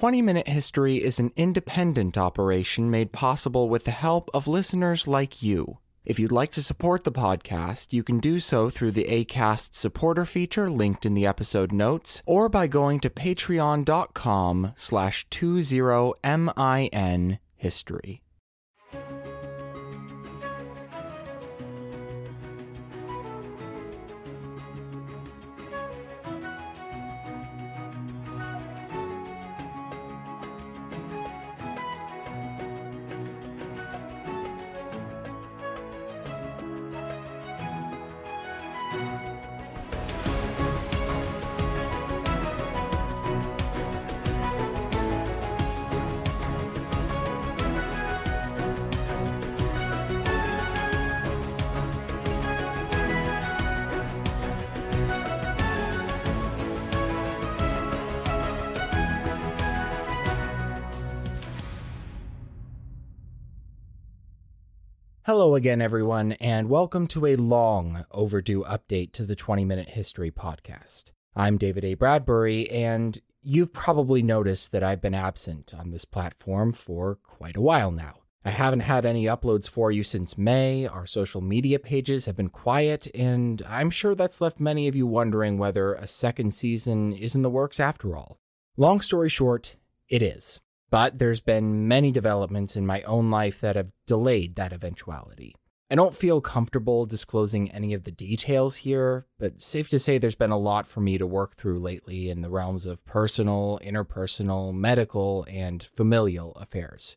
20 Minute History is an independent operation made possible with the help of listeners like you. If you'd like to support the podcast, you can do so through the ACAST supporter feature linked in the episode notes, or by going to patreon.com slash 20min history. Hello again, everyone, and welcome to a long overdue update to the 20 Minute History Podcast. I'm David A. Bradbury, and you've probably noticed that I've been absent on this platform for quite a while now. I haven't had any uploads for you since May, our social media pages have been quiet, and I'm sure that's left many of you wondering whether a second season is in the works after all. Long story short, it is. But there's been many developments in my own life that have delayed that eventuality. I don't feel comfortable disclosing any of the details here, but safe to say there's been a lot for me to work through lately in the realms of personal, interpersonal, medical, and familial affairs.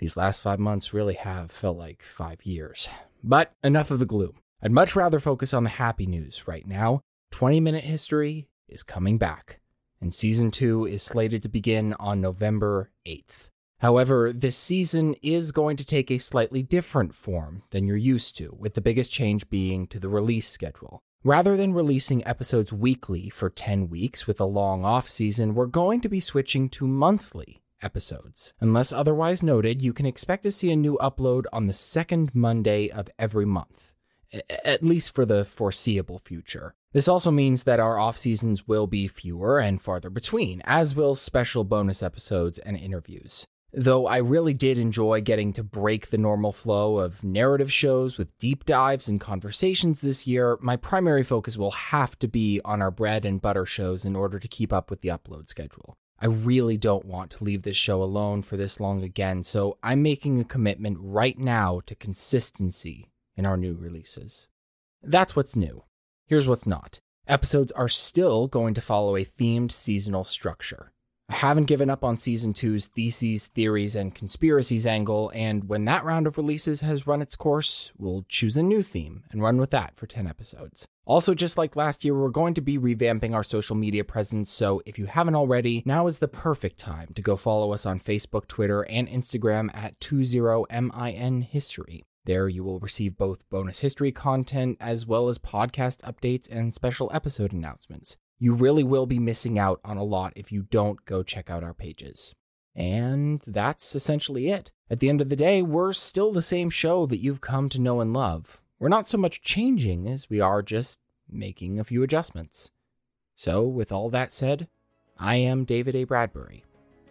These last five months really have felt like five years. But enough of the gloom. I'd much rather focus on the happy news right now. 20 Minute History is coming back and season 2 is slated to begin on November 8th. However, this season is going to take a slightly different form than you're used to, with the biggest change being to the release schedule. Rather than releasing episodes weekly for 10 weeks with a long off season, we're going to be switching to monthly episodes. Unless otherwise noted, you can expect to see a new upload on the second Monday of every month, at least for the foreseeable future. This also means that our off seasons will be fewer and farther between, as will special bonus episodes and interviews. Though I really did enjoy getting to break the normal flow of narrative shows with deep dives and conversations this year, my primary focus will have to be on our bread and butter shows in order to keep up with the upload schedule. I really don't want to leave this show alone for this long again, so I'm making a commitment right now to consistency in our new releases. That's what's new. Here's what's not episodes are still going to follow a themed seasonal structure. I haven't given up on season two's theses, theories, and conspiracies angle, and when that round of releases has run its course, we'll choose a new theme and run with that for 10 episodes. Also, just like last year, we're going to be revamping our social media presence, so if you haven't already, now is the perfect time to go follow us on Facebook, Twitter, and Instagram at 20min history. There, you will receive both bonus history content as well as podcast updates and special episode announcements. You really will be missing out on a lot if you don't go check out our pages. And that's essentially it. At the end of the day, we're still the same show that you've come to know and love. We're not so much changing as we are just making a few adjustments. So, with all that said, I am David A. Bradbury.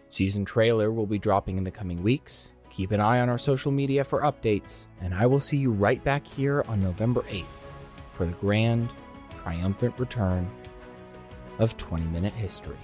Season trailer will be dropping in the coming weeks, Keep an eye on our social media for updates, and I will see you right back here on November 8th for the grand, triumphant return of 20 Minute History.